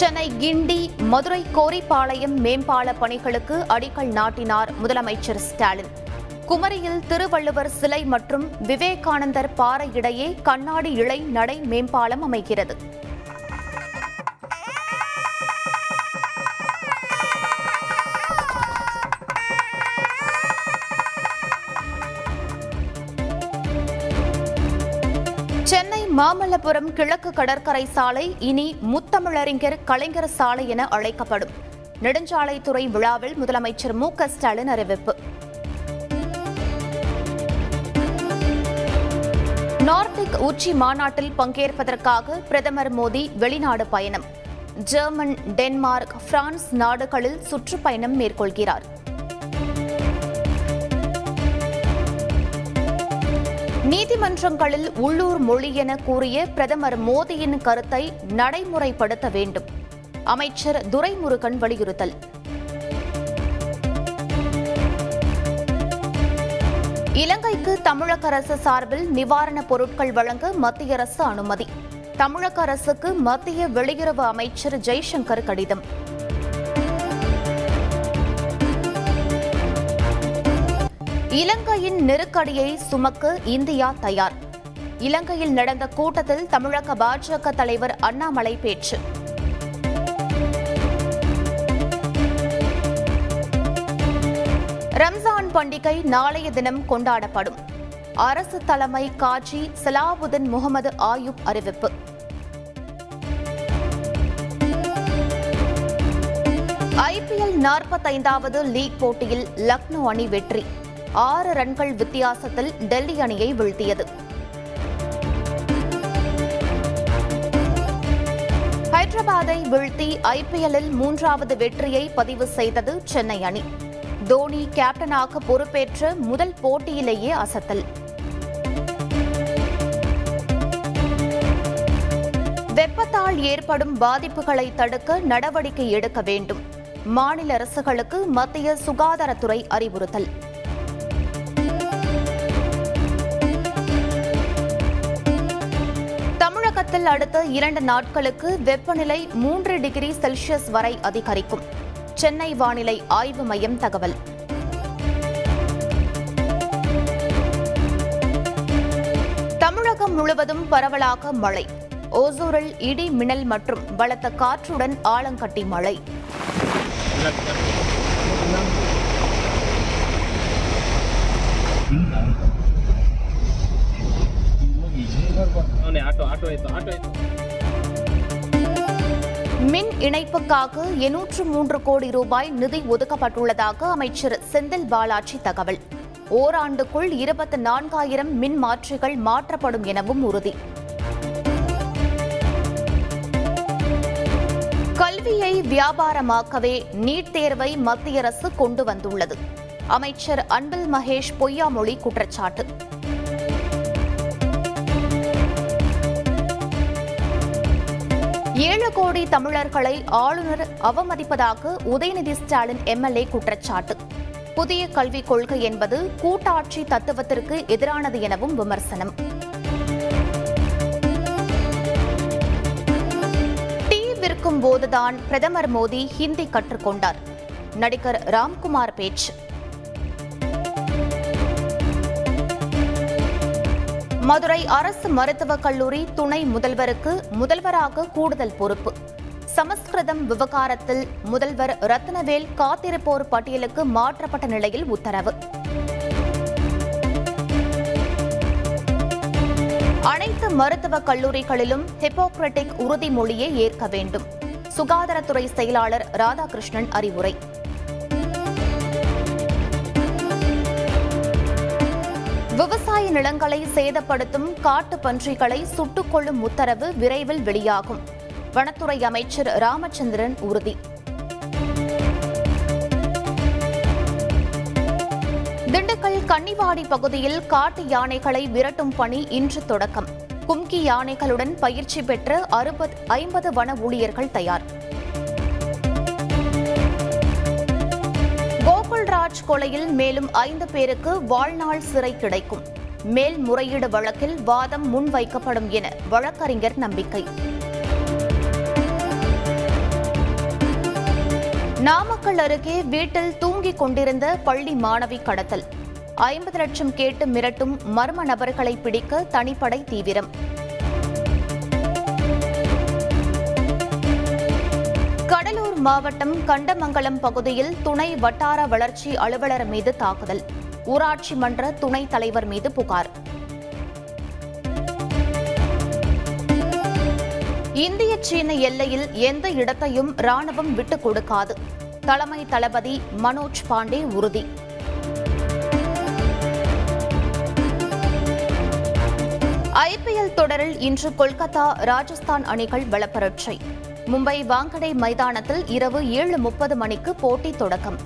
சென்னை கிண்டி மதுரை கோரிப்பாளையம் மேம்பால பணிகளுக்கு அடிக்கல் நாட்டினார் முதலமைச்சர் ஸ்டாலின். குமரியில் திருவள்ளுவர் சிலை மற்றும் விவேகானந்தர் பாறை இடையே கண்ணாடி இழை நடை மேம்பாலம் அமைகிறது. மாமல்லபுரம் கிழக்கு கடற்கரை சாலை இனி முத்தமிழறிஞர் கலைஞர் சாலை என அழைக்கப்படும். நெடுஞ்சாலைத்துறை விழாவில் முதலமைச்சர் மு க ஸ்டாலின் அறிவிப்பு. நார்டிக் உச்சி மாநாட்டில் பங்கேற்பதற்காக பிரதமர் மோடி வெளிநாடு பயணம். ஜெர்மன் டென்மார்க் பிரான்ஸ் நாடுகளில் சுற்றுப்பயணம் மேற்கொள்கிறார். நீதிமன்றங்களில் உள்ளூர் மொழி என கூறிய பிரதமர் மோடியின் கருத்தை நடைமுறைப்படுத்த வேண்டும். அமைச்சர் துரைமுருகன் வலியுறுத்தல். இலங்கைக்கு தமிழக அரசு சார்பில் நிவாரணப் பொருட்கள் வழங்க மத்திய அரசு அனுமதி. தமிழக அரசுக்கு மத்திய வெளியுறவு அமைச்சர் ஜெய்சங்கர் கடிதம். இலங்கையின் நெருக்கடியை சுமக்க இந்தியா தயார். இலங்கையில் நடந்த கூட்டத்தில் தமிழக பாஜக தலைவர் அண்ணாமலை பேச்சு. ரம்ஜான் பண்டிகை நாளைய தினம் கொண்டாடப்படும். அரசு தலைமை காஜி சலாவுதீன் முகமது ஆயூப் அறிவிப்பு. ஐபிஎல் நாற்பத்தைந்தாவது லீக் போட்டியில் லக்னோ அணி வெற்றி. ஆறு ரன்கள் வித்தியாசத்தில் டெல்லி அணியை வீழ்த்தியது. ஹைதராபாத்தை வீழ்த்தி ஐபிஎல்லில் மூன்றாவது வெற்றியை பதிவு செய்தது சென்னை அணி. தோனி கேப்டனாக பொறுப்பேற்ற முதல் போட்டியிலேயே அசத்தல். வெப்பத்தால் ஏற்படும் பாதிப்புகளை தடுக்க நடவடிக்கை எடுக்க வேண்டும். மாநில அரசுகளுக்கு மத்திய சுகாதாரத்துறை அறிவுறுத்தல். தமிழகத்தில் அடுத்த இரண்டு நாட்களுக்கு வெப்பநிலை மூன்று டிகிரி செல்சியஸ் வரை அதிகரிக்கும். சென்னை வானிலை ஆய்வு மையம் தகவல். தமிழகம் முழுவதும் பரவலாக மழை. ஓசூரில் இடி மின்னல் மற்றும் பலத்த காற்றுடன் ஆலங்கட்டி மழை. Thank you. மின் இணைப்புக்காக எண்ணூற்று மூன்று கோடி ரூபாய் நிதி ஒதுக்கப்பட்டுள்ளதாக அமைச்சர் செந்தில் பாலாஜி தகவல். ஓராண்டுக்குள் இருபத்தி நான்காயிரம் மின் மாற்றிகள் மாற்றப்படும் எனவும் உறுதி. கல்வியை வியாபாரமாக்கவே நீட் தேர்வை மத்திய அரசு கொண்டு வந்துள்ளது. அமைச்சர் அன்பில் மகேஷ் பொய்யாமொழி குற்றச்சாட்டு. ஏழு கோடி தமிழர்களை ஆளுநர் அவமதிப்பதாக உதயநிதி ஸ்டாலின் எம்எல்ஏ குற்றச்சாட்டு. புதிய கல்விக் கொள்கை என்பது கூட்டாட்சி தத்துவத்திற்கு எதிரானது எனவும் விமர்சனம். டீ விற்கும் போதுதான் பிரதமர் மோடி ஹிந்தி கற்றுக்கொண்டார். நடிகர் ராம்குமார் பேச்சு. மதுரை அரசு மருத்துவக் கல்லூரி துணை முதல்வருக்கு முதல்வராக கூடுதல் பொறுப்பு. சமஸ்கிருதம் விவகாரத்தில் முதல்வர் ரத்னவேல் காத்திருப்போர் பட்டியலுக்கு மாற்றப்பட்ட நிலையில் உத்தரவு. அனைத்து மருத்துவக் கல்லூரிகளிலும் ஹிப்போக்ரட்டிக் உறுதிமொழியை ஏற்க வேண்டும். சுகாதாரத்துறை செயலாளர் ராதாகிருஷ்ணன் அறிவுரை. விவசாய நிலங்களை சேதப்படுத்தும் காட்டு பன்றிகளை சுட்டுக் கொள்ளும் உத்தரவு விரைவில் வெளியாகும். வனத்துறை அமைச்சர் ராமச்சந்திரன் உறுதி. திண்டுக்கல் கன்னிவாடி பகுதியில் காட்டு யானைகளை விரட்டும் பணி இன்று தொடக்கம். கும்கி யானைகளுடன் பயிற்சி பெற்ற அறுபது ஐம்பது வன ஊழியர்கள் தயார். கோகுல்ராஜ் கொலையில் மேலும் ஐந்து பேருக்கு வாழ்நாள் சிறை கிடைக்கும். மேல்முறையீடு வழக்கில் வாதம் முன்வைக்கப்படும் என வழக்கறிஞர் நம்பிக்கை. நாமக்கல் அருகே வீட்டில் தூங்கிக் கொண்டிருந்த பள்ளி மாணவி கடத்தல். ஐம்பது லட்சம் கேட்டு மிரட்டும் மர்ம நபர்களை பிடிக்க தனிப்படை தீவிரம். கடலூர் மாவட்டம் கண்டமங்கலம் பகுதியில் துணை வட்டார வளர்ச்சி அலுவலர் மீது தாக்குதல். ஊராட்சி மன்ற துணைத் தலைவர் மீது புகார். இந்திய சீன எல்லையில் எந்த இடத்தையும் ராணுவம் விட்டுக் கொடுக்காது. தலைமை தளபதி மனோஜ் பாண்டே உறுதி. ஐபிஎல் தொடரில் இன்று கொல்கத்தா ராஜஸ்தான் அணிகள் பலப்பரட்சை. மும்பை வாங்கடை மைதானத்தில் இரவு ஏழு முப்பது மணிக்கு போட்டி தொடக்கம்.